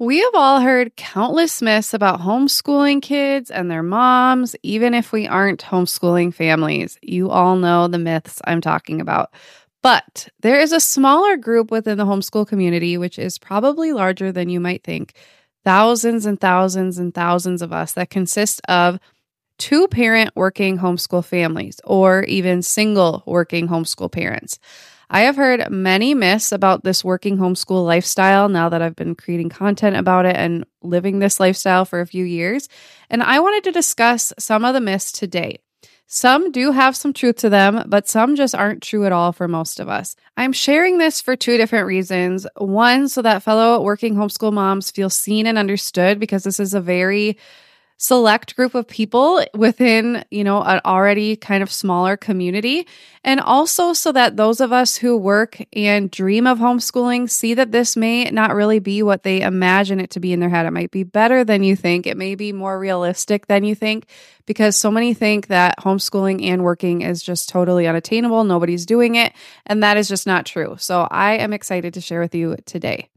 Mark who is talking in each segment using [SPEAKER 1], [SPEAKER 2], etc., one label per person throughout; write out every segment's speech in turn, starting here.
[SPEAKER 1] We have all heard countless myths about homeschooling kids and their moms, even if we aren't homeschooling families. You all know the myths I'm talking about. But there is a smaller group within the homeschool community, which is probably larger than you might think. Thousands and thousands and thousands of us that consist of two parent working homeschool families or even single working homeschool parents. I have heard many myths about this working homeschool lifestyle now that I've been creating content about it and living this lifestyle for a few years. And I wanted to discuss some of the myths today. Some do have some truth to them, but some just aren't true at all for most of us. I'm sharing this for two different reasons. One, so that fellow working homeschool moms feel seen and understood because this is a very select group of people within, you know, an already kind of smaller community. And also so that those of us who work and dream of homeschooling see that this may not really be what they imagine it to be in their head. It might be better than you think. It may be more realistic than you think because so many think that homeschooling and working is just totally unattainable. Nobody's doing it. And that is just not true. So I am excited to share with you today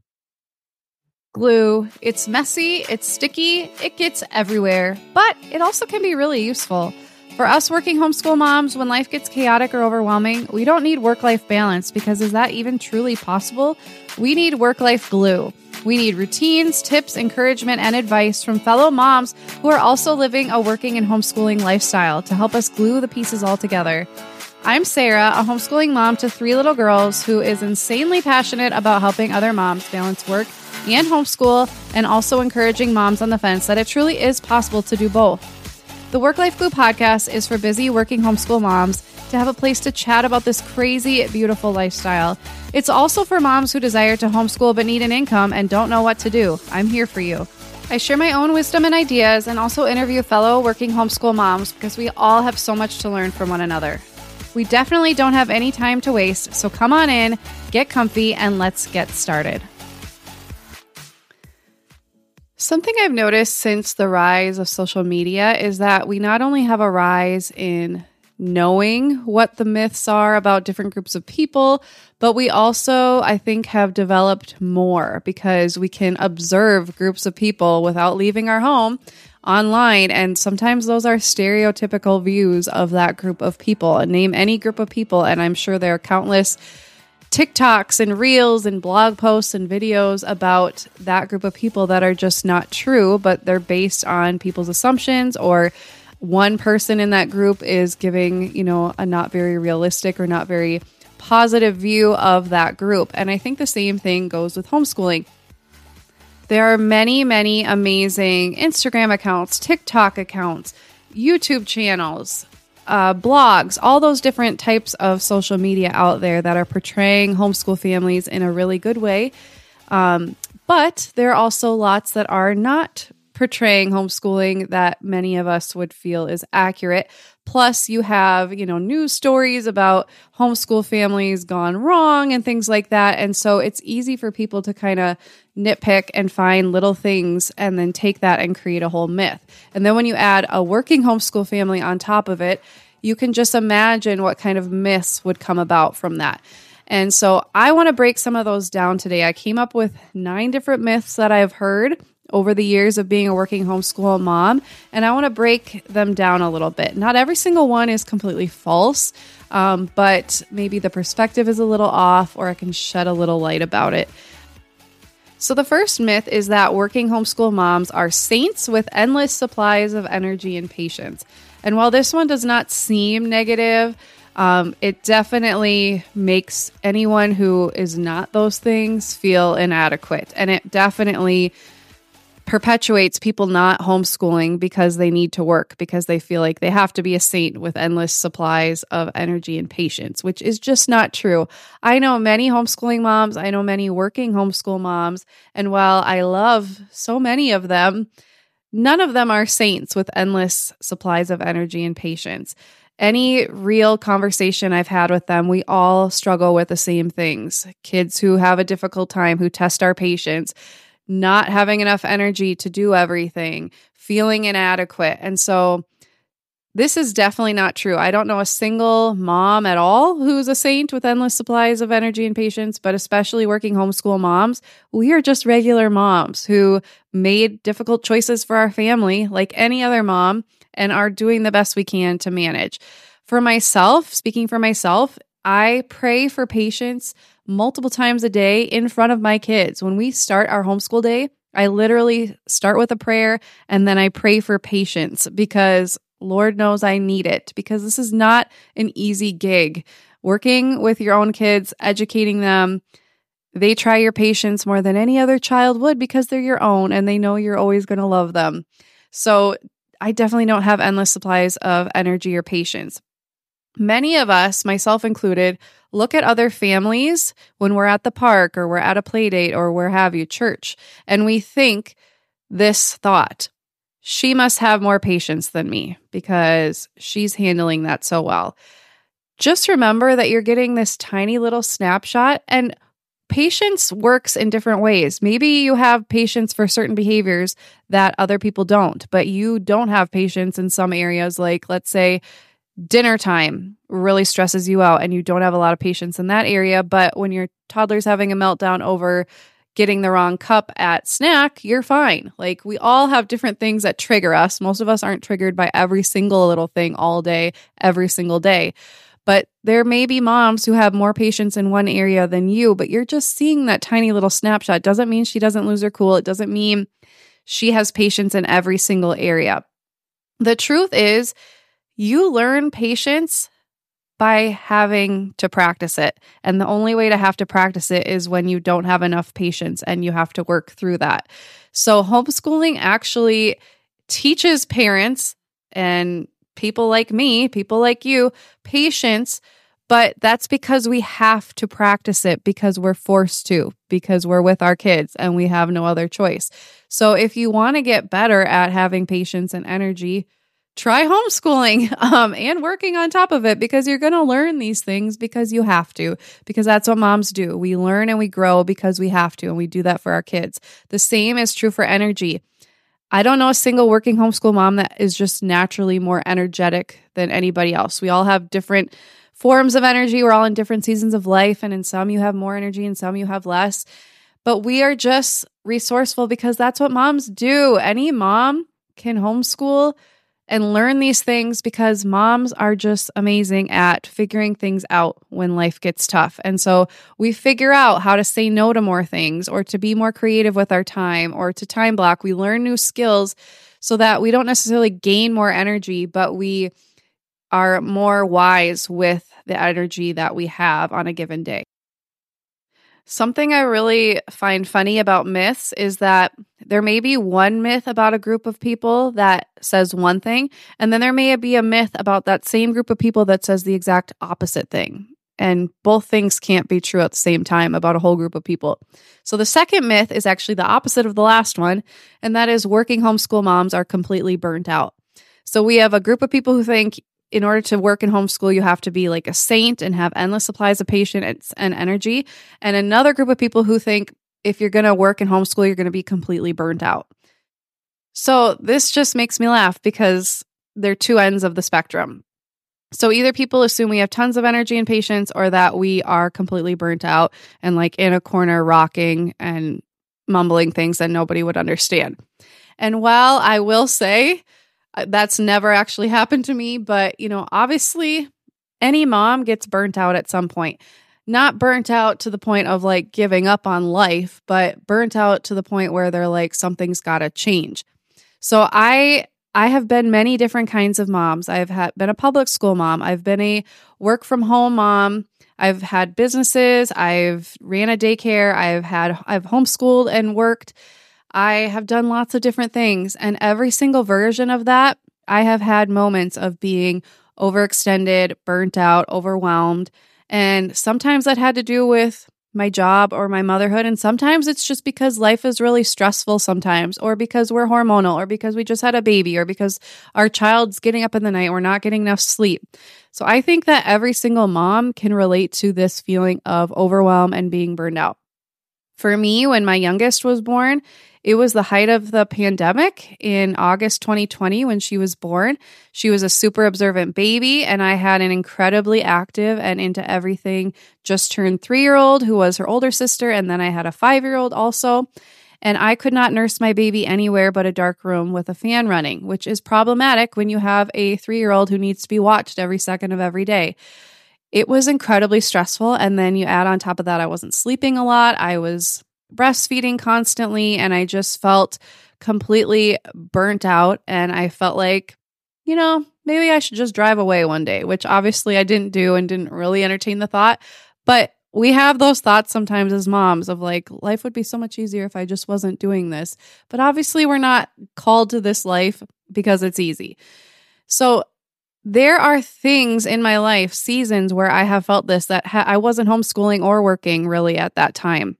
[SPEAKER 1] glue. It's messy, it's sticky, it gets everywhere, but it also can be really useful. For us working homeschool moms, when life gets chaotic or overwhelming, we don't need work life balance because is that even truly possible? We need work life glue. We need routines, tips, encouragement, and advice from fellow moms who are also living a working and homeschooling lifestyle to help us glue the pieces all together. I'm Sarah, a homeschooling mom to three little girls who is insanely passionate about helping other moms balance work and homeschool, and also encouraging moms on the fence that it truly is possible to do both. The Work Life Glue podcast is for busy working homeschool moms to have a place to chat about this crazy, beautiful lifestyle. It's also for moms who desire to homeschool but need an income and don't know what to do. I'm here for you. I share my own wisdom and ideas and also interview fellow working homeschool moms because we all have so much to learn from one another. We definitely don't have any time to waste, so come on in, get comfy, and let's get started. Something I've noticed since the rise of social media is that we not only have a rise in knowing what the myths are about different groups of people, but we also, I think, have developed more because we can observe groups of people without leaving our home online. And sometimes those are stereotypical views of that group of people. name any group of people, and I'm sure there are countless TikToks and reels and blog posts and videos about that group of people that are just not true, but they're based on people's assumptions or one person in that group is giving, you know, a not very realistic or not very positive view of that group. And I think the same thing goes with homeschooling. There are many, many amazing Instagram accounts, TikTok accounts, YouTube channels, uh, blogs, all those different types of social media out there that are portraying homeschool families in a really good way. Um, but there are also lots that are not portraying homeschooling that many of us would feel is accurate. Plus, you have, you know, news stories about homeschool families gone wrong and things like that. And so it's easy for people to kind of nitpick and find little things and then take that and create a whole myth. And then when you add a working homeschool family on top of it, you can just imagine what kind of myths would come about from that. And so I want to break some of those down today. I came up with nine different myths that I've heard over the years of being a working homeschool mom, and I want to break them down a little bit. Not every single one is completely false, um, but maybe the perspective is a little off, or I can shed a little light about it. So, the first myth is that working homeschool moms are saints with endless supplies of energy and patience. And while this one does not seem negative, um, it definitely makes anyone who is not those things feel inadequate. And it definitely perpetuates people not homeschooling because they need to work, because they feel like they have to be a saint with endless supplies of energy and patience, which is just not true. I know many homeschooling moms, I know many working homeschool moms, and while I love so many of them, none of them are saints with endless supplies of energy and patience. Any real conversation I've had with them, we all struggle with the same things. Kids who have a difficult time, who test our patience, not having enough energy to do everything, feeling inadequate. And so This is definitely not true. I don't know a single mom at all who's a saint with endless supplies of energy and patience, but especially working homeschool moms, we are just regular moms who made difficult choices for our family like any other mom and are doing the best we can to manage. For myself, speaking for myself, I pray for patience multiple times a day in front of my kids. When we start our homeschool day, I literally start with a prayer and then I pray for patience because Lord knows I need it because this is not an easy gig. Working with your own kids, educating them, they try your patience more than any other child would because they're your own and they know you're always going to love them. So I definitely don't have endless supplies of energy or patience. Many of us, myself included, look at other families when we're at the park or we're at a play date or where have you, church, and we think this thought she must have more patience than me because she's handling that so well. Just remember that you're getting this tiny little snapshot and patience works in different ways. Maybe you have patience for certain behaviors that other people don't, but you don't have patience in some areas, like let's say dinner time really stresses you out and you don't have a lot of patience in that area. But when your toddler's having a meltdown over getting the wrong cup at snack, you're fine. Like we all have different things that trigger us. Most of us aren't triggered by every single little thing all day, every single day. But there may be moms who have more patience in one area than you, but you're just seeing that tiny little snapshot. Doesn't mean she doesn't lose her cool. It doesn't mean she has patience in every single area. The truth is, you learn patience by having to practice it. And the only way to have to practice it is when you don't have enough patience and you have to work through that. So, homeschooling actually teaches parents and people like me, people like you, patience. But that's because we have to practice it because we're forced to, because we're with our kids and we have no other choice. So, if you want to get better at having patience and energy, try homeschooling um, and working on top of it because you're going to learn these things because you have to, because that's what moms do. We learn and we grow because we have to, and we do that for our kids. The same is true for energy. I don't know a single working homeschool mom that is just naturally more energetic than anybody else. We all have different forms of energy. We're all in different seasons of life, and in some you have more energy, and some you have less. But we are just resourceful because that's what moms do. Any mom can homeschool and learn these things because moms are just amazing at figuring things out when life gets tough. And so we figure out how to say no to more things or to be more creative with our time or to time block. We learn new skills so that we don't necessarily gain more energy, but we are more wise with the energy that we have on a given day. Something I really find funny about myths is that there may be one myth about a group of people that says one thing, and then there may be a myth about that same group of people that says the exact opposite thing. And both things can't be true at the same time about a whole group of people. So the second myth is actually the opposite of the last one, and that is working homeschool moms are completely burnt out. So we have a group of people who think in order to work in homeschool, you have to be like a saint and have endless supplies of patience and energy. And another group of people who think if you're going to work in homeschool, you're going to be completely burnt out. So this just makes me laugh because they're two ends of the spectrum. So either people assume we have tons of energy and patience or that we are completely burnt out and like in a corner rocking and mumbling things that nobody would understand. And while I will say Uh, that's never actually happened to me, but you know, obviously any mom gets burnt out at some point. Not burnt out to the point of like giving up on life, but burnt out to the point where they're like something's got to change. So I I have been many different kinds of moms. I've had been a public school mom. I've been a work from home mom. I've had businesses. I've ran a daycare. I've had I've homeschooled and worked. I have done lots of different things, and every single version of that, I have had moments of being overextended, burnt out, overwhelmed. And sometimes that had to do with my job or my motherhood. And sometimes it's just because life is really stressful sometimes, or because we're hormonal, or because we just had a baby, or because our child's getting up in the night, we're not getting enough sleep. So I think that every single mom can relate to this feeling of overwhelm and being burned out. For me, when my youngest was born, it was the height of the pandemic in August 2020 when she was born. She was a super observant baby, and I had an incredibly active and into everything just turned three year old who was her older sister. And then I had a five year old also. And I could not nurse my baby anywhere but a dark room with a fan running, which is problematic when you have a three year old who needs to be watched every second of every day. It was incredibly stressful. And then you add on top of that, I wasn't sleeping a lot. I was breastfeeding constantly and I just felt completely burnt out. And I felt like, you know, maybe I should just drive away one day, which obviously I didn't do and didn't really entertain the thought. But we have those thoughts sometimes as moms of like, life would be so much easier if I just wasn't doing this. But obviously, we're not called to this life because it's easy. So, there are things in my life, seasons where I have felt this that ha- I wasn't homeschooling or working really at that time.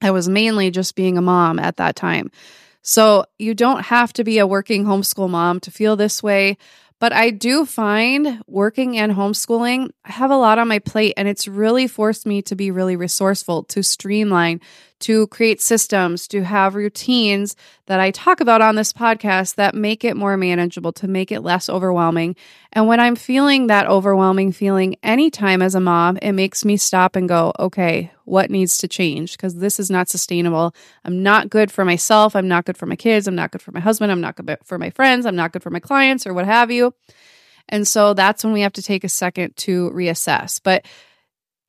[SPEAKER 1] I was mainly just being a mom at that time. So you don't have to be a working homeschool mom to feel this way. But I do find working and homeschooling, I have a lot on my plate, and it's really forced me to be really resourceful, to streamline, to create systems, to have routines that I talk about on this podcast that make it more manageable, to make it less overwhelming. And when I'm feeling that overwhelming feeling anytime as a mom, it makes me stop and go, okay, what needs to change? Because this is not sustainable. I'm not good for myself. I'm not good for my kids. I'm not good for my husband. I'm not good for my friends. I'm not good for my clients or what have you. And so that's when we have to take a second to reassess. But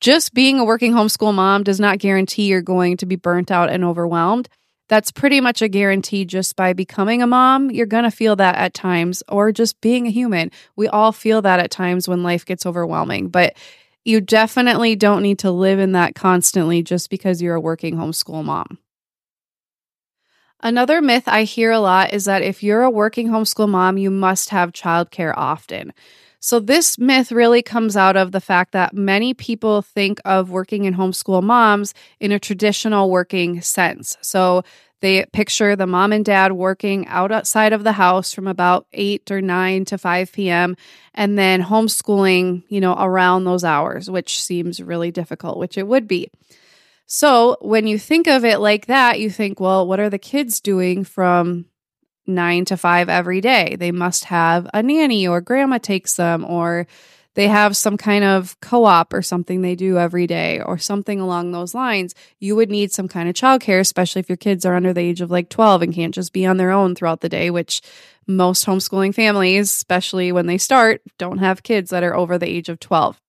[SPEAKER 1] just being a working homeschool mom does not guarantee you're going to be burnt out and overwhelmed. That's pretty much a guarantee just by becoming a mom. You're going to feel that at times, or just being a human. We all feel that at times when life gets overwhelming, but you definitely don't need to live in that constantly just because you're a working homeschool mom. Another myth I hear a lot is that if you're a working homeschool mom, you must have childcare often. So, this myth really comes out of the fact that many people think of working in homeschool moms in a traditional working sense. So, they picture the mom and dad working out outside of the house from about 8 or 9 to 5 p.m. and then homeschooling, you know, around those hours, which seems really difficult, which it would be. So, when you think of it like that, you think, well, what are the kids doing from nine to five every day. They must have a nanny or grandma takes them or they have some kind of co op or something they do every day or something along those lines. You would need some kind of childcare, especially if your kids are under the age of like 12 and can't just be on their own throughout the day, which most homeschooling families, especially when they start, don't have kids that are over the age of 12.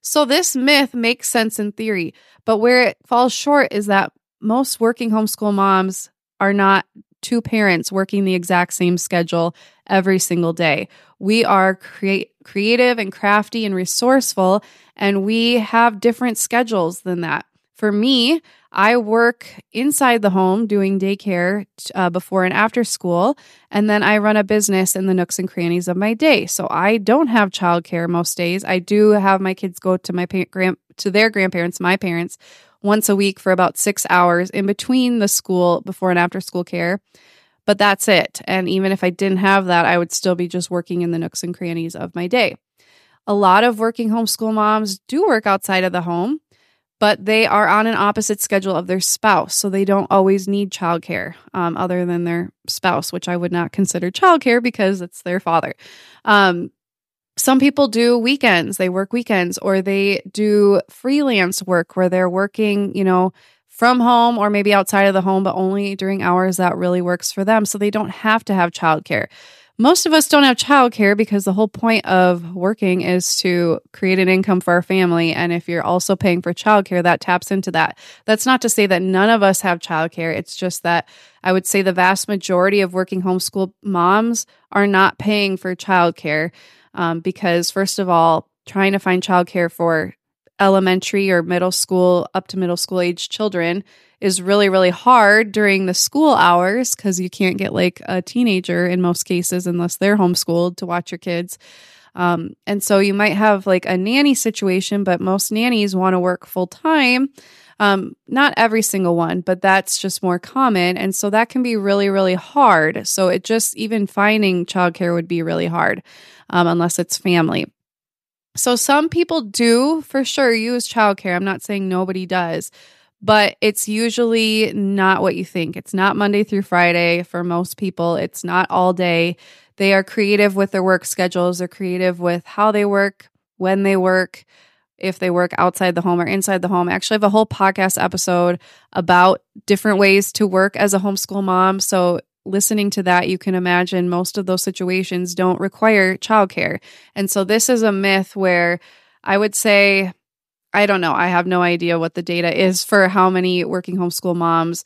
[SPEAKER 1] So this myth makes sense in theory, but where it falls short is that most working homeschool moms are not two parents working the exact same schedule every single day. We are crea- creative and crafty and resourceful, and we have different schedules than that. For me, I work inside the home doing daycare uh, before and after school, and then I run a business in the nooks and crannies of my day. So I don't have childcare most days. I do have my kids go to my pa- grand to their grandparents, my parents, once a week for about six hours in between the school before and after school care. But that's it. And even if I didn't have that, I would still be just working in the nooks and crannies of my day. A lot of working homeschool moms do work outside of the home, but they are on an opposite schedule of their spouse. So they don't always need childcare um, other than their spouse, which I would not consider childcare because it's their father. Um, some people do weekends, they work weekends, or they do freelance work where they're working, you know, from home or maybe outside of the home, but only during hours that really works for them. So they don't have to have childcare. Most of us don't have childcare because the whole point of working is to create an income for our family. And if you're also paying for childcare, that taps into that. That's not to say that none of us have childcare. It's just that I would say the vast majority of working homeschool moms are not paying for childcare um, because, first of all, trying to find childcare for elementary or middle school up to middle school age children is really really hard during the school hours because you can't get like a teenager in most cases unless they're homeschooled to watch your kids. Um, and so you might have like a nanny situation but most nannies want to work full time um, not every single one but that's just more common and so that can be really really hard. So it just even finding childcare would be really hard um, unless it's family. So some people do for sure use childcare. I'm not saying nobody does, but it's usually not what you think. It's not Monday through Friday for most people, it's not all day. They are creative with their work schedules, they're creative with how they work, when they work, if they work outside the home or inside the home. I actually have a whole podcast episode about different ways to work as a homeschool mom. So listening to that, you can imagine most of those situations don't require childcare. And so this is a myth where I would say, I don't know, I have no idea what the data is for how many working homeschool moms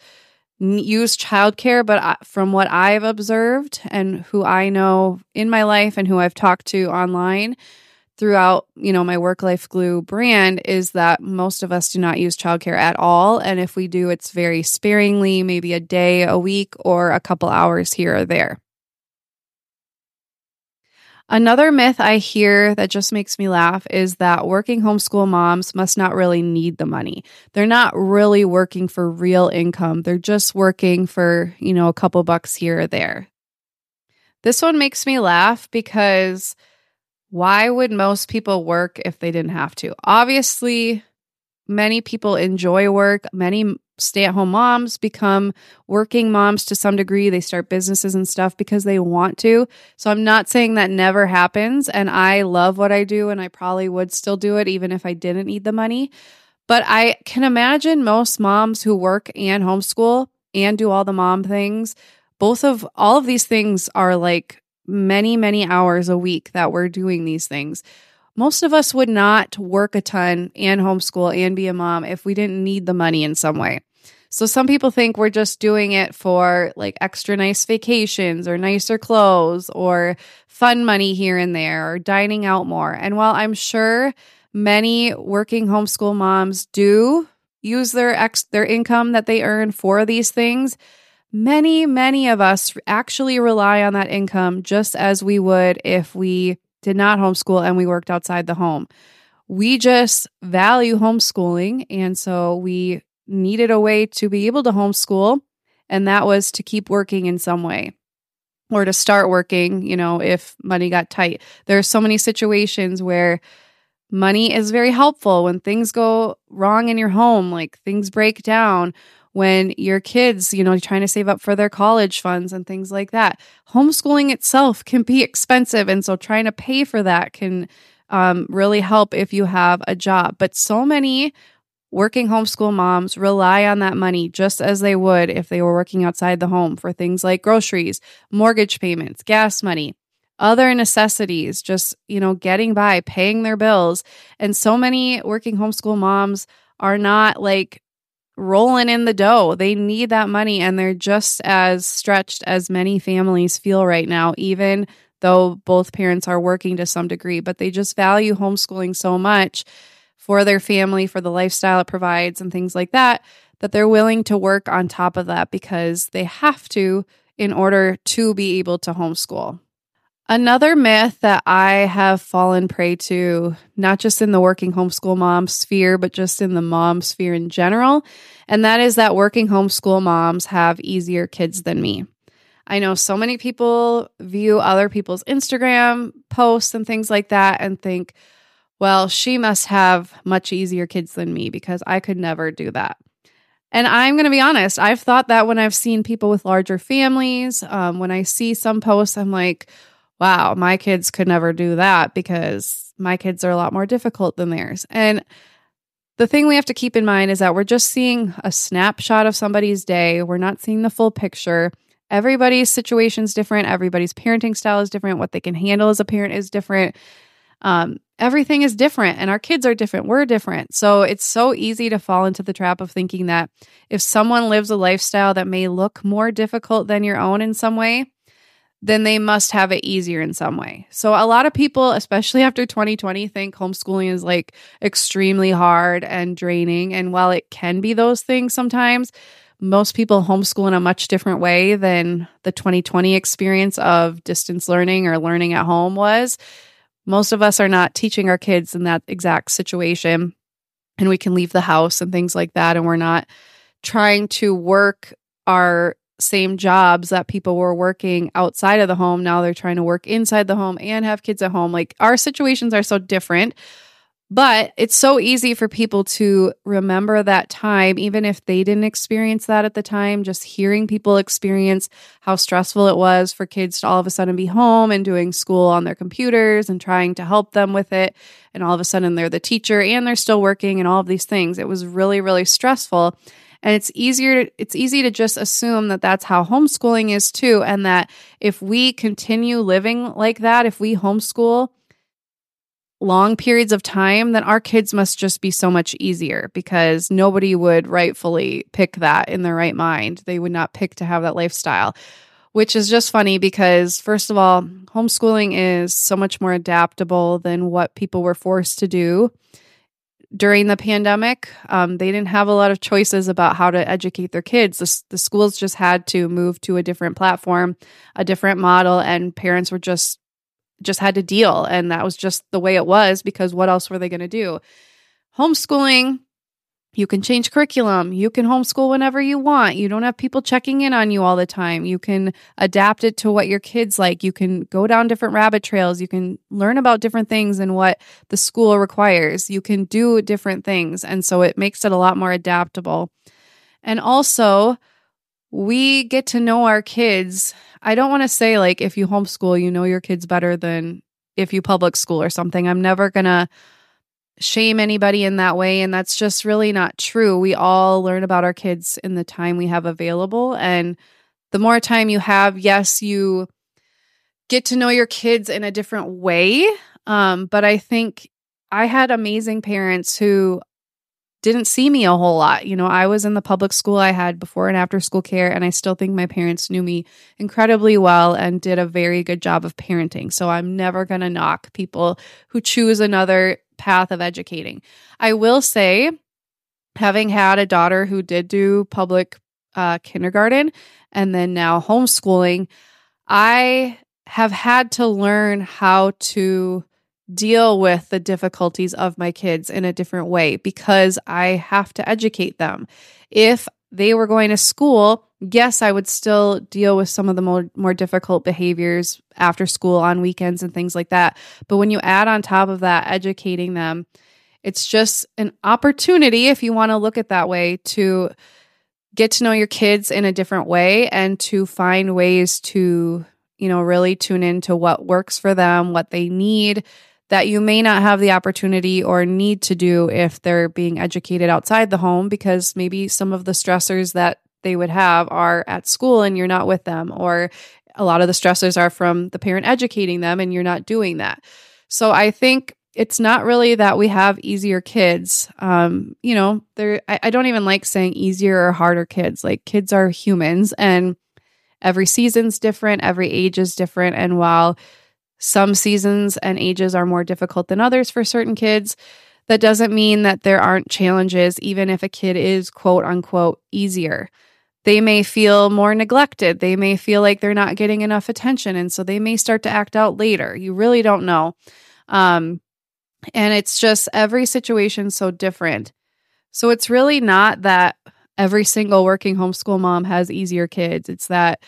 [SPEAKER 1] use childcare, but from what I've observed and who I know in my life and who I've talked to online, throughout, you know, my work life glue brand is that most of us do not use childcare at all. And if we do, it's very sparingly, maybe a day, a week, or a couple hours here or there. Another myth I hear that just makes me laugh is that working homeschool moms must not really need the money. They're not really working for real income. They're just working for, you know, a couple bucks here or there. This one makes me laugh because why would most people work if they didn't have to? Obviously, many people enjoy work. Many stay at home moms become working moms to some degree. They start businesses and stuff because they want to. So I'm not saying that never happens. And I love what I do, and I probably would still do it even if I didn't need the money. But I can imagine most moms who work and homeschool and do all the mom things. Both of all of these things are like many, many hours a week that we're doing these things. Most of us would not work a ton and homeschool and be a mom if we didn't need the money in some way. So some people think we're just doing it for like extra nice vacations or nicer clothes or fun money here and there or dining out more. And while I'm sure many working homeschool moms do use their ex their income that they earn for these things, many, many of us actually rely on that income just as we would if we did not homeschool and we worked outside the home. We just value homeschooling. And so we needed a way to be able to homeschool. And that was to keep working in some way or to start working, you know, if money got tight. There are so many situations where money is very helpful when things go wrong in your home, like things break down when your kids, you know, trying to save up for their college funds and things like that. Homeschooling itself can be expensive. And so trying to pay for that can um, really help if you have a job. But so many working homeschool moms rely on that money just as they would if they were working outside the home for things like groceries, mortgage payments, gas money other necessities, just, you know, getting by, paying their bills. And so many working homeschool moms are not like rolling in the dough. They need that money and they're just as stretched as many families feel right now, even though both parents are working to some degree, but they just value homeschooling so much for their family, for the lifestyle it provides, and things like that, that they're willing to work on top of that because they have to in order to be able to homeschool. Another myth that I have fallen prey to, not just in the working homeschool mom sphere, but just in the mom sphere in general, and that is that working homeschool moms have easier kids than me. I know so many people view other people's Instagram posts and things like that and think, well, she must have much easier kids than me because I could never do that. And I'm going to be honest, I've thought that when I've seen people with larger families, um, when I see some posts, I'm like, wow, my kids could never do that because my kids are a lot more difficult than theirs. And the thing we have to keep in mind is that we're just seeing a snapshot of somebody's day. We're not seeing the full picture. Everybody's situation is different. Everybody's parenting style is different. What they can handle as a parent is different. Um, everything is different, and our kids are different. We're different. So it's so easy to fall into the trap of thinking that if someone lives a lifestyle that may look more difficult than your own in some way, then they must have it easier in some way. So a lot of people, especially after 2020, think homeschooling is like extremely hard and draining. And while it can be those things sometimes, most people homeschool in a much different way than the 2020 experience of distance learning or learning at home was. Most of us are not teaching our kids in that exact situation. And we can leave the house and things like that. And we're not trying to work our same jobs that people were working outside of the home. Now they're trying to work inside the home and have kids at home. Like our situations are so different. But it's so easy for people to remember that time, even if they didn't experience that at the time. Just hearing people experience how stressful it was for kids to all of a sudden be home and doing school on their computers and trying to help them with it. And all of a sudden they're the teacher and they're still working and all of these things. It was really, really stressful. And it's easier, it's easy to just assume that that's how homeschooling is too. And that if we continue living like that, if we homeschool, long periods of time, then our kids must just be so much easier because nobody would rightfully pick that in their right mind. They would not pick to have that lifestyle, which is just funny because, first of all, homeschooling is so much more adaptable than what people were forced to do. During the pandemic, um, they didn't have a lot of choices about how to educate their kids. The, the schools just had to move to a different platform, a different model, and parents were just just had to deal. And that was just the way it was because what else were they going to do? Homeschooling, you can change curriculum. You can homeschool whenever you want. You don't have people checking in on you all the time. You can adapt it to what your kids like. You can go down different rabbit trails. You can learn about different things and what the school requires. You can do different things. And so it makes it a lot more adaptable. And also, we get to know our kids. I don't want to say like if you homeschool, you know your kids better than if you public school or something. I'm never going to shame anybody in that way. And that's just really not true. We all learn about our kids in the time we have available. And the more time you have, yes, you get to know your kids in a different way. Um, but I think I had amazing parents who didn't see me a whole lot. You know, I was in the public school I had before and after school care, and I still think my parents knew me incredibly well and did a very good job of parenting. So I'm never going to knock people who choose another path of educating. I will say, having had a daughter who did do public uh, kindergarten and then now homeschooling, I have had to learn how to deal with the difficulties of my kids in a different way because I have to educate them. If they were going to school, yes, I would still deal with some of the more, more difficult behaviors after school on weekends and things like that. But when you add on top of that, educating them, it's just an opportunity, if you want to look at that way, to get to know your kids in a different way and to find ways to, you know, really tune into what works for them, what they need, that you may not have the opportunity or need to do if they're being educated outside the home because maybe some of the stressors that they would have are at school and you're not with them or a lot of the stressors are from the parent educating them and you're not doing that. So I think it's not really that we have easier kids. Um, you know, there I, I don't even like saying easier or harder kids. Like kids are humans and every season's different, every age is different. And while some seasons and ages are more difficult than others for certain kids. That doesn't mean that there aren't challenges, even if a kid is quote unquote easier. They may feel more neglected. They may feel like they're not getting enough attention. And so they may start to act out later. You really don't know. Um, and it's just every situation so different. So it's really not that every single working homeschool mom has easier kids. It's that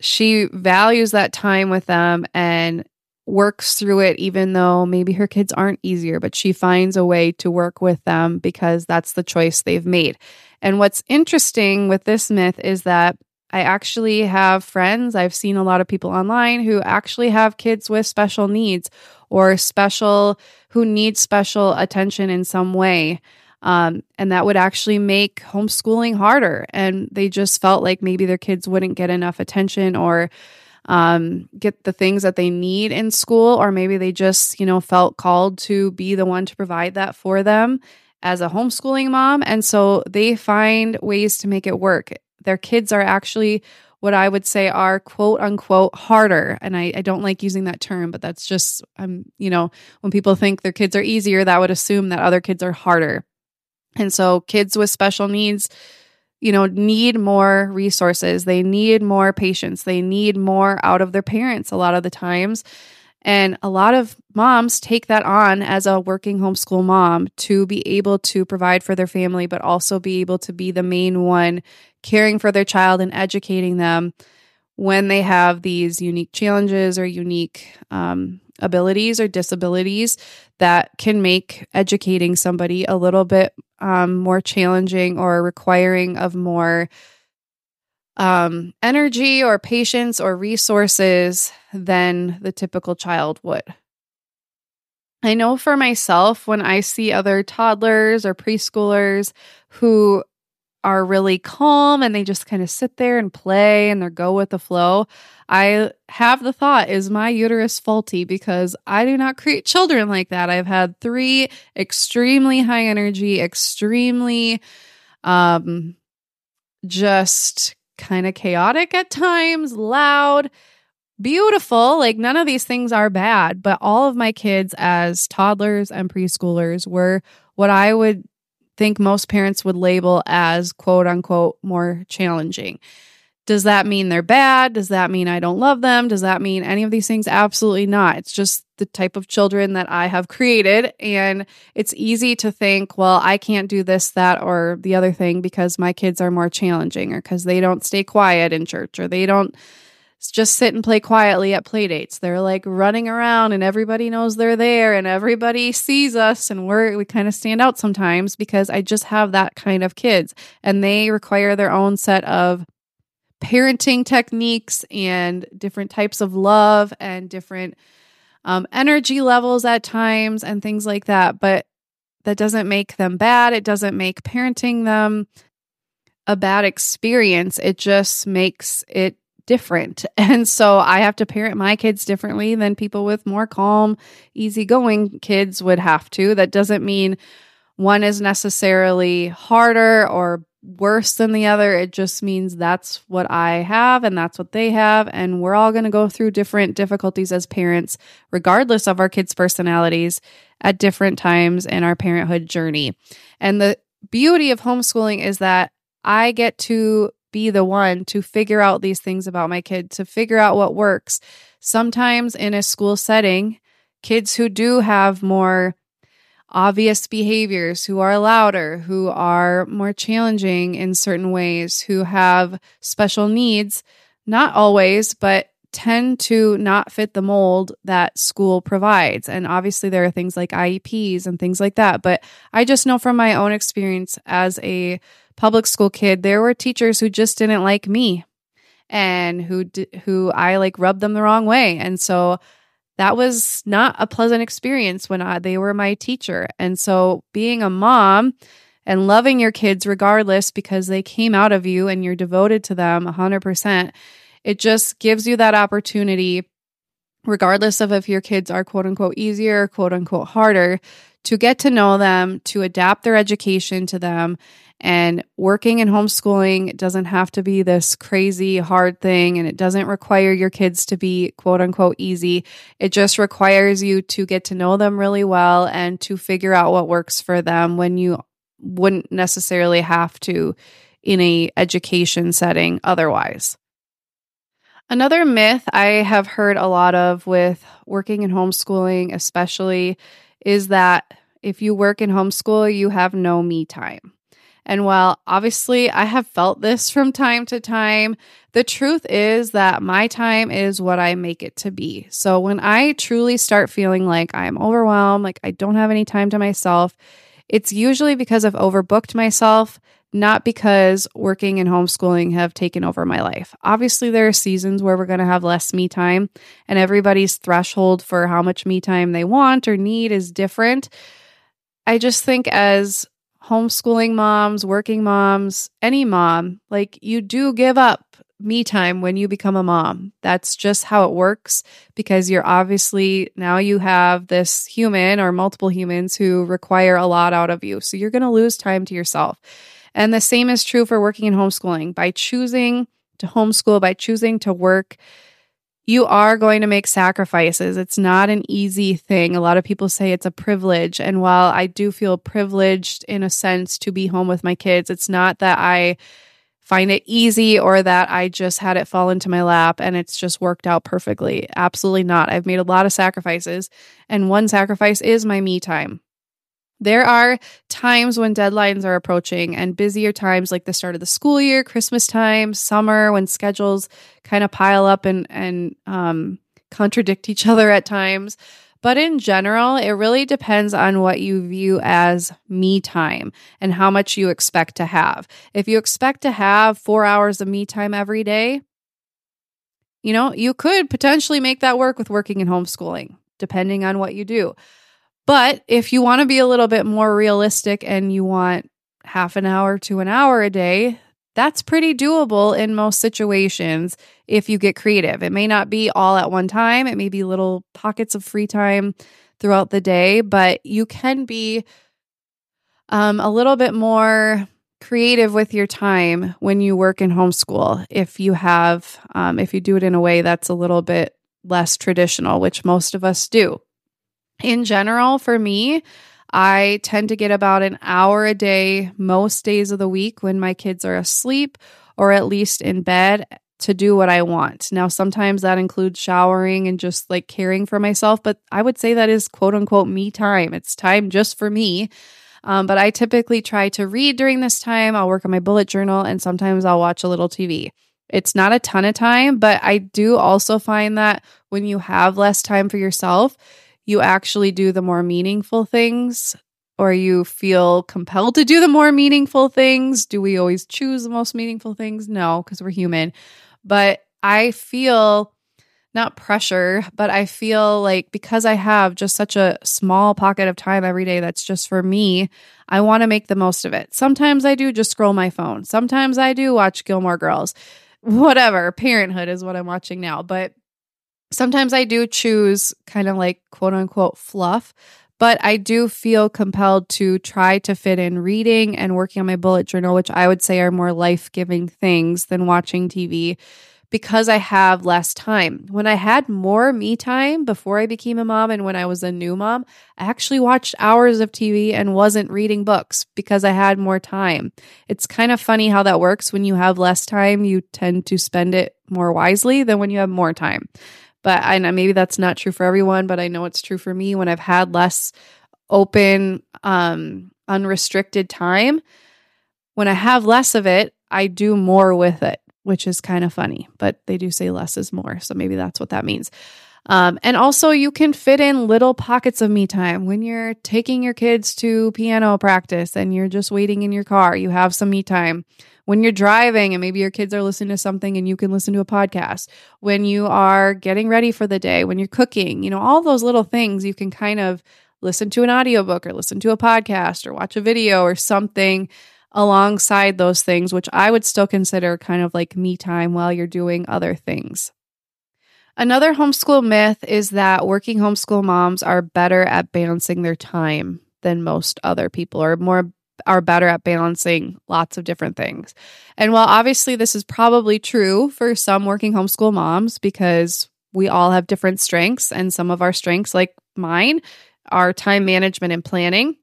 [SPEAKER 1] she values that time with them and works through it, even though maybe her kids aren't easier, but she finds a way to work with them because that's the choice they've made. And what's interesting with this myth is that I actually have friends, I've seen a lot of people online who actually have kids with special needs or special, who need special attention in some way. Um, and that would actually make homeschooling harder. And they just felt like maybe their kids wouldn't get enough attention or um, get the things that they need in school, or maybe they just, you know, felt called to be the one to provide that for them as a homeschooling mom. And so they find ways to make it work. Their kids are actually what I would say are quote unquote harder. And I, I don't like using that term, but that's just, I'm, you know, when people think their kids are easier, that would assume that other kids are harder. And so kids with special needs, you know, need more resources. They need more patience. They need more out of their parents a lot of the times. And a lot of moms take that on as a working homeschool mom to be able to provide for their family, but also be able to be the main one caring for their child and educating them when they have these unique challenges or unique um, abilities or disabilities that can make educating somebody a little bit um, more challenging or requiring of more um, energy or patience or resources than the typical child would. I know for myself, when I see other toddlers or preschoolers who are really calm and they just kind of sit there and play and they're go with the flow, I have the thought, is my uterus faulty? Because I do not create children like that. I've had three extremely high energy, extremely um, just kind of chaotic at times, loud, beautiful. Like none of these things are bad, but all of my kids as toddlers and preschoolers were what I would think most parents would label as quote unquote more challenging. Does that mean they're bad? Does that mean I don't love them? Does that mean any of these things? Absolutely not. It's just the type of children that I have created. And it's easy to think, well, I can't do this, that, or the other thing because my kids are more challenging or because they don't stay quiet in church or they don't just sit and play quietly at play dates. They're like running around and everybody knows they're there and everybody sees us and we're we kind of stand out sometimes because I just have that kind of kids and they require their own set of parenting techniques and different types of love and different um, energy levels at times and things like that. But that doesn't make them bad. It doesn't make parenting them a bad experience. It just makes it different. And so I have to parent my kids differently than people with more calm, easygoing kids would have to. That doesn't mean one is necessarily harder or worse than the other. It just means that's what I have and that's what they have. And we're all going to go through different difficulties as parents, regardless of our kids' personalities, at different times in our parenthood journey. And the beauty of homeschooling is that I get to be the one to figure out these things about my kid, to figure out what works. Sometimes in a school setting, kids who do have more obvious behaviors, who are louder, who are more challenging in certain ways, who have special needs, not always, but tend to not fit the mold that school provides. And obviously, there are things like IEPs and things like that. But I just know from my own experience as a public school kid, there were teachers who just didn't like me and who who I like rubbed them the wrong way. And so that was not a pleasant experience when I, they were my teacher. And so being a mom and loving your kids regardless because they came out of you and you're devoted to them 100%, it just gives you that opportunity, regardless of if your kids are quote unquote easier, quote unquote harder, to get to know them, to adapt their education to them, and working and homeschooling doesn't have to be this crazy hard thing, and it doesn't require your kids to be quote unquote easy. It just requires you to get to know them really well and to figure out what works for them when you wouldn't necessarily have to in a education setting otherwise. Another myth I have heard a lot of with working in homeschooling, especially, is that if you work in homeschool, you have no me time. And while obviously I have felt this from time to time, the truth is that my time is what I make it to be. So when I truly start feeling like I'm overwhelmed, like I don't have any time to myself, it's usually because I've overbooked myself, not because working and homeschooling have taken over my life. Obviously, there are seasons where we're going to have less me time, and everybody's threshold for how much me time they want or need is different. I just think as homeschooling moms, working moms, any mom, like you do give up me time when you become a mom. That's just how it works because you're obviously now you have this human or multiple humans who require a lot out of you. So you're going to lose time to yourself. And the same is true for working in homeschooling. By choosing to homeschool, by choosing to work, you are going to make sacrifices. It's not an easy thing. A lot of people say it's a privilege. And while I do feel privileged in a sense to be home with my kids, it's not that I find it easy or that I just had it fall into my lap and it's just worked out perfectly. Absolutely not. I've made a lot of sacrifices. And one sacrifice is my me time. There are times when deadlines are approaching and busier times like the start of the school year, Christmas time, summer, when schedules kind of pile up and, and um, contradict each other at times. But in general, it really depends on what you view as me time and how much you expect to have. If you expect to have four hours of me time every day, you know, you could potentially make that work with working and homeschooling, depending on what you do. But if you want to be a little bit more realistic and you want half an hour to an hour a day, that's pretty doable in most situations if you get creative. It may not be all at one time, it may be little pockets of free time throughout the day, but you can be um, a little bit more creative with your time when you work in homeschool if you have um, if you do it in a way that's a little bit less traditional which most of us do in general for me i tend to get about an hour a day most days of the week when my kids are asleep or at least in bed to do what I want. Now, sometimes that includes showering and just like caring for myself, but I would say that is quote unquote me time. It's time just for me. Um, but I typically try to read during this time. I'll work on my bullet journal and sometimes I'll watch a little TV. It's not a ton of time, but I do also find that when you have less time for yourself, you actually do the more meaningful things or you feel compelled to do the more meaningful things. Do we always choose the most meaningful things? No, because we're human. But I feel not pressure, but I feel like because I have just such a small pocket of time every day that's just for me, I want to make the most of it. Sometimes I do just scroll my phone. Sometimes I do watch Gilmore Girls. Whatever, parenthood is what I'm watching now, but sometimes I do choose kind of like quote unquote fluff, but I do feel compelled to try to fit in reading and working on my bullet journal, which I would say are more life giving things than watching TV because I have less time. When I had more me time before I became a mom and when I was a new mom, I actually watched hours of TV and wasn't reading books because I had more time. It's kind of funny how that works. When you have less time, you tend to spend it more wisely than when you have more time. But I know maybe that's not true for everyone, but I know it's true for me when I've had less open, um, unrestricted time. When I have less of it, I do more with it which is kind of funny, but they do say less is more. So maybe that's what that means. Um, and also, you can fit in little pockets of me time when you're taking your kids to piano practice and you're just waiting in your car. You have some me time. When you're driving and maybe your kids are listening to something and you can listen to a podcast. When you are getting ready for the day, when you're cooking, you know, all those little things you can kind of listen to an audiobook or listen to a podcast or watch a video or something alongside those things, which I would still consider kind of like me time while you're doing other things. Another homeschool myth is that working homeschool moms are better at balancing their time than most other people or more are better at balancing lots of different things. And while obviously this is probably true for some working homeschool moms because we all have different strengths and some of our strengths like mine are time management and planning,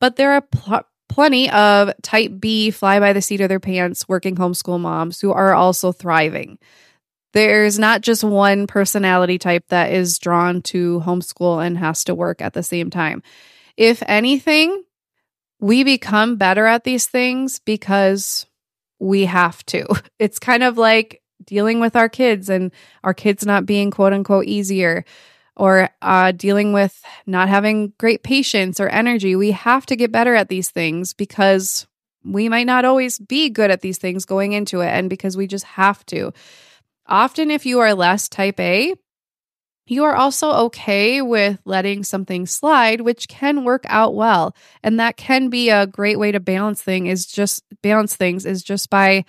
[SPEAKER 1] but there are pl- plenty of type B, fly by the seat of their pants working homeschool moms who are also thriving. There's not just one personality type that is drawn to homeschool and has to work at the same time. If anything, we become better at these things because we have to. It's kind of like dealing with our kids and our kids not being quote unquote easier or uh, dealing with not having great patience or energy. We have to get better at these things because we might not always be good at these things going into it, and because we just have to. Often, if you are less type A, you are also okay with letting something slide, which can work out well. And that can be a great way to balance thing is just balance things is just by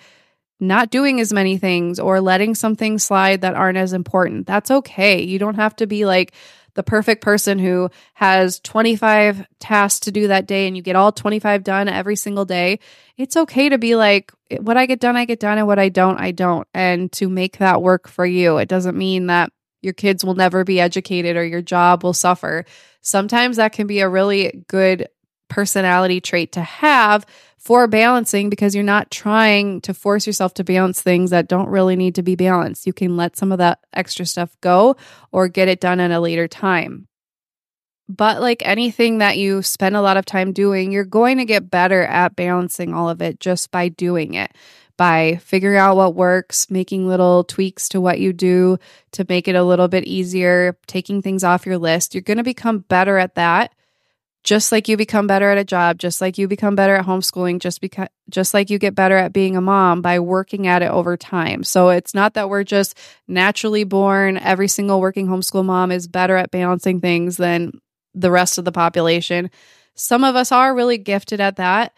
[SPEAKER 1] not doing as many things or letting something slide that aren't as important. That's okay. You don't have to be like the perfect person who has 25 tasks to do that day and you get all 25 done every single day. It's okay to be like, what I get done, I get done, and what I don't, I don't. And to make that work for you. It doesn't mean that your kids will never be educated or your job will suffer. Sometimes that can be a really good personality trait to have for balancing because you're not trying to force yourself to balance things that don't really need to be balanced. You can let some of that extra stuff go or get it done at a later time. But like anything that you spend a lot of time doing, you're going to get better at balancing all of it just by doing it. By figuring out what works, making little tweaks to what you do to make it a little bit easier, taking things off your list. You're going to become better at that. Just like you become better at a job, just like you become better at homeschooling, just because just like you get better at being a mom by working at it over time. So it's not that we're just naturally born, every single working homeschool mom is better at balancing things than the rest of the population. Some of us are really gifted at that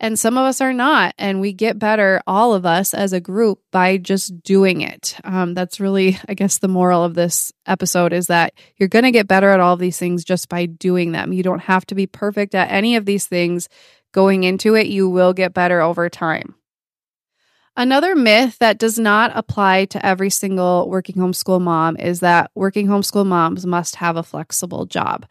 [SPEAKER 1] and some of us are not. And we get better, all of us as a group, by just doing it. Um, that's really, I guess, the moral of this episode is that you're going to get better at all of these things just by doing them. You don't have to be perfect at any of these things going into it. You will get better over time. Another myth that does not apply to every single working homeschool mom is that working homeschool moms must have a flexible job.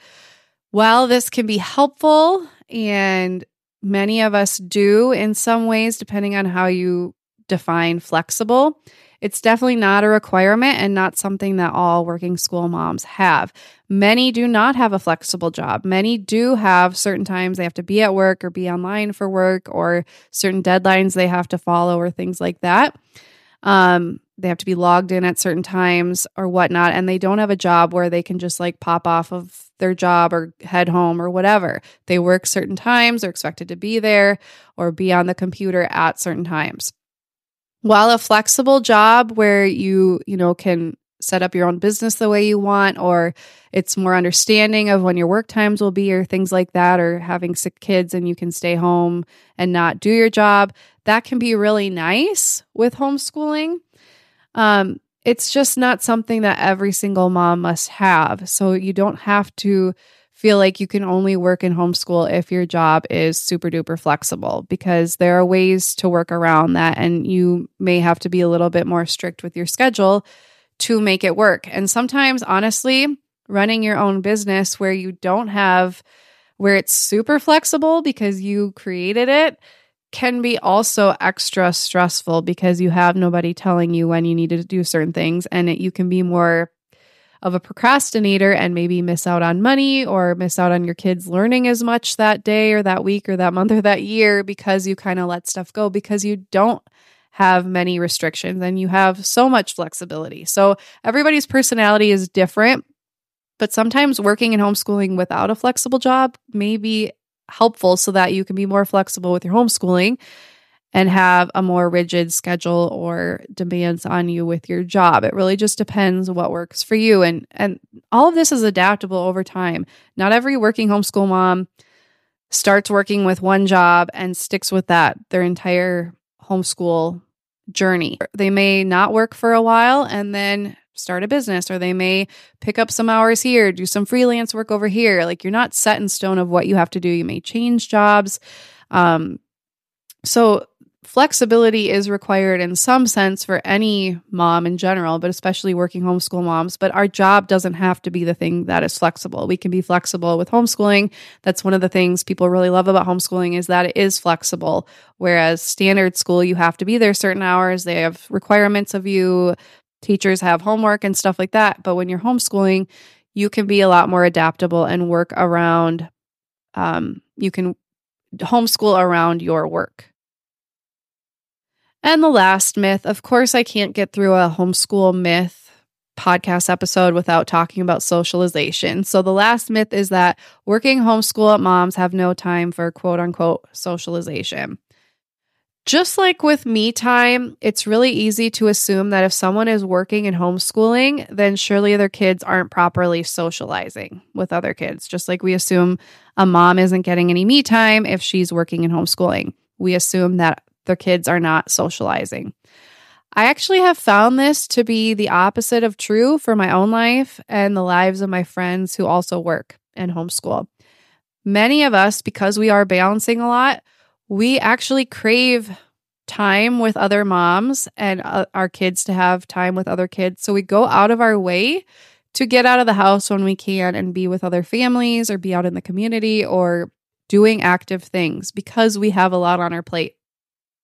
[SPEAKER 1] While this can be helpful and many of us do in some ways, depending on how you define flexible. It's definitely not a requirement and not something that all working school moms have. Many do not have a flexible job. Many do have certain times they have to be at work or be online for work or certain deadlines they have to follow or things like that. Um, they have to be logged in at certain times or whatnot, and they don't have a job where they can just like pop off of their job or head home or whatever. They work certain times, they're expected to be there or be on the computer at certain times. While a flexible job where you, you know, can set up your own business the way you want or it's more understanding of when your work times will be or things like that or having sick kids and you can stay home and not do your job, that can be really nice with homeschooling. Um, it's just not something that every single mom must have. So you don't have to feel like you can only work in homeschool if your job is super duper flexible because there are ways to work around that and you may have to be a little bit more strict with your schedule to make it work. And sometimes honestly, running your own business where you don't have where it's super flexible because you created it can be also extra stressful because you have nobody telling you when you need to do certain things and it, you can be more of a procrastinator and maybe miss out on money or miss out on your kids learning as much that day or that week or that month or that year because you kind of let stuff go because you don't have many restrictions and you have so much flexibility. So everybody's personality is different, but sometimes working in homeschooling without a flexible job may be helpful so that you can be more flexible with your homeschooling and have a more rigid schedule or demands on you with your job. It really just depends what works for you and and all of this is adaptable over time. Not every working homeschool mom starts working with one job and sticks with that their entire homeschool journey. They may not work for a while and then start a business or they may pick up some hours here, do some freelance work over here. Like you're not set in stone of what you have to do. You may change jobs. Um, so flexibility is required in some sense for any mom in general, but especially working homeschool moms. But our job doesn't have to be the thing that is flexible. We can be flexible with homeschooling. That's one of the things people really love about homeschooling is that it is flexible. Whereas standard school, you have to be there certain hours. They have requirements of you teachers have homework and stuff like that. But when you're homeschooling, you can be a lot more adaptable and work around, um, you can homeschool around your work. And the last myth, of course, I can't get through a homeschool myth podcast episode without talking about socialization. So, the last myth is that working homeschool moms have no time for quote unquote socialization. Just like with me time, it's really easy to assume that if someone is working and homeschooling, then surely their kids aren't properly socializing with other kids. Just like we assume a mom isn't getting any me time if she's working and homeschooling. We assume that their kids are not socializing. I actually have found this to be the opposite of true for my own life and the lives of my friends who also work and homeschool. Many of us, because we are balancing a lot, we actually crave time with other moms and uh, our kids to have time with other kids. So we go out of our way to get out of the house when we can and be with other families or be out in the community or doing active things because we have a lot on our plate.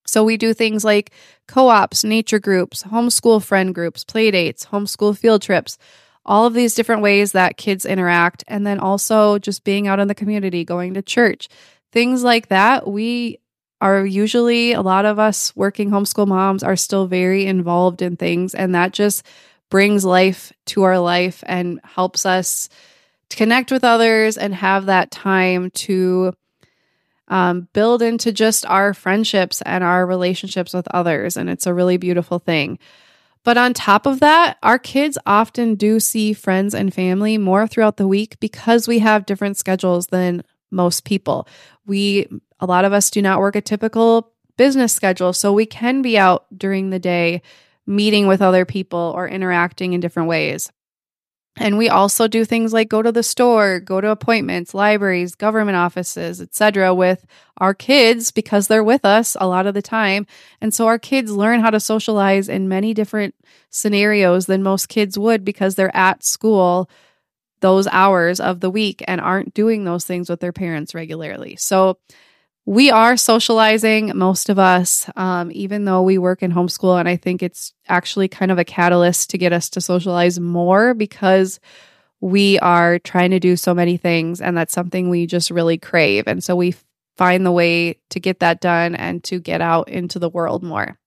[SPEAKER 1] So we do things like co ops, nature groups, homeschool friend groups, play dates, homeschool field trips, all of these different ways that kids interact. And then also just being out in the community, going to church, things like that, we are usually a lot of us working homeschool moms are still very involved in things and that just brings life to our life and helps us to connect with others and have that time to um, build into just our friendships and our relationships with others. And it's a really beautiful thing. But on top of that, our kids often do see friends and family more throughout the week because we have different schedules than most people. We, a lot of us do not work a typical business schedule. So we can be out during the day meeting with other people or interacting in different ways. And we also do things like go to the store, go to appointments, libraries, government offices, etc. with our kids because they're with us a lot of the time. And so our kids learn how to socialize in many different scenarios than most kids would because they're at school those hours of the week and aren't doing those things with their parents regularly. So we are socializing, most of us, um, even though we work in homeschool. And I think it's actually kind of a catalyst to get us to socialize more because we are trying to do so many things. And that's something we just really crave. And so we find the way to get that done and to get out into the world more.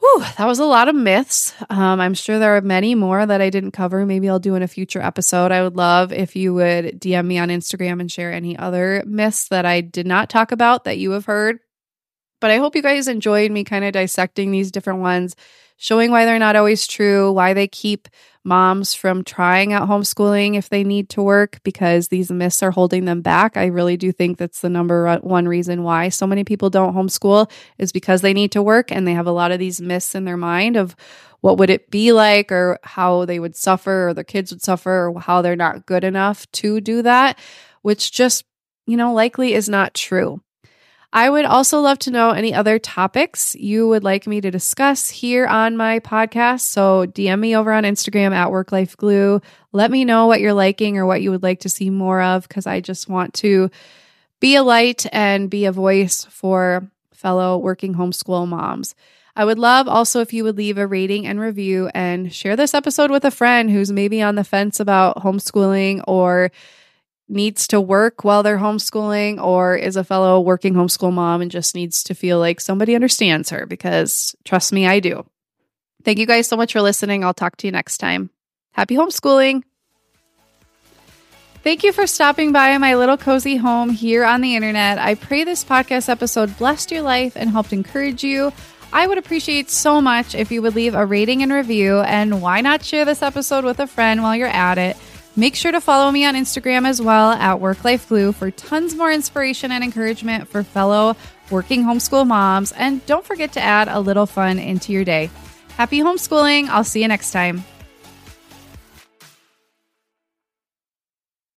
[SPEAKER 1] Whew, that was a lot of myths. Um, I'm sure there are many more that I didn't cover. Maybe I'll do in a future episode. I would love if you would DM me on Instagram and share any other myths that I did not talk about that you have heard. But I hope you guys enjoyed me kind of dissecting these different ones, showing why they're not always true, why they keep moms from trying out homeschooling if they need to work because these myths are holding them back. I really do think that's the number one reason why so many people don't homeschool is because they need to work and they have a lot of these myths in their mind of what would it be like or how they would suffer or their kids would suffer or how they're not good enough to do that, which just, you know, likely is not true. I would also love to know any other topics you would like me to discuss here on my podcast. So DM me over on Instagram at Work Life Glue. Let me know what you're liking or what you would like to see more of because I just want to be a light and be a voice for fellow working homeschool moms. I would love also if you would leave a rating and review and share this episode with a friend who's maybe on the fence about homeschooling or needs to work while they're homeschooling or is a fellow working homeschool mom and just needs to feel like somebody understands her because trust me, I do. Thank you guys so much for listening. I'll talk to you next time. Happy homeschooling. Thank you for stopping by my little cozy home here on the internet. I pray this podcast episode blessed your life and helped encourage you. I would appreciate so much if you would leave a rating and review, and why not share this episode with a friend while you're at it? Make sure to follow me on Instagram as well at Work Life for tons more inspiration and encouragement for fellow working homeschool moms. And don't forget to add a little fun into your day. Happy homeschooling. I'll see you next time.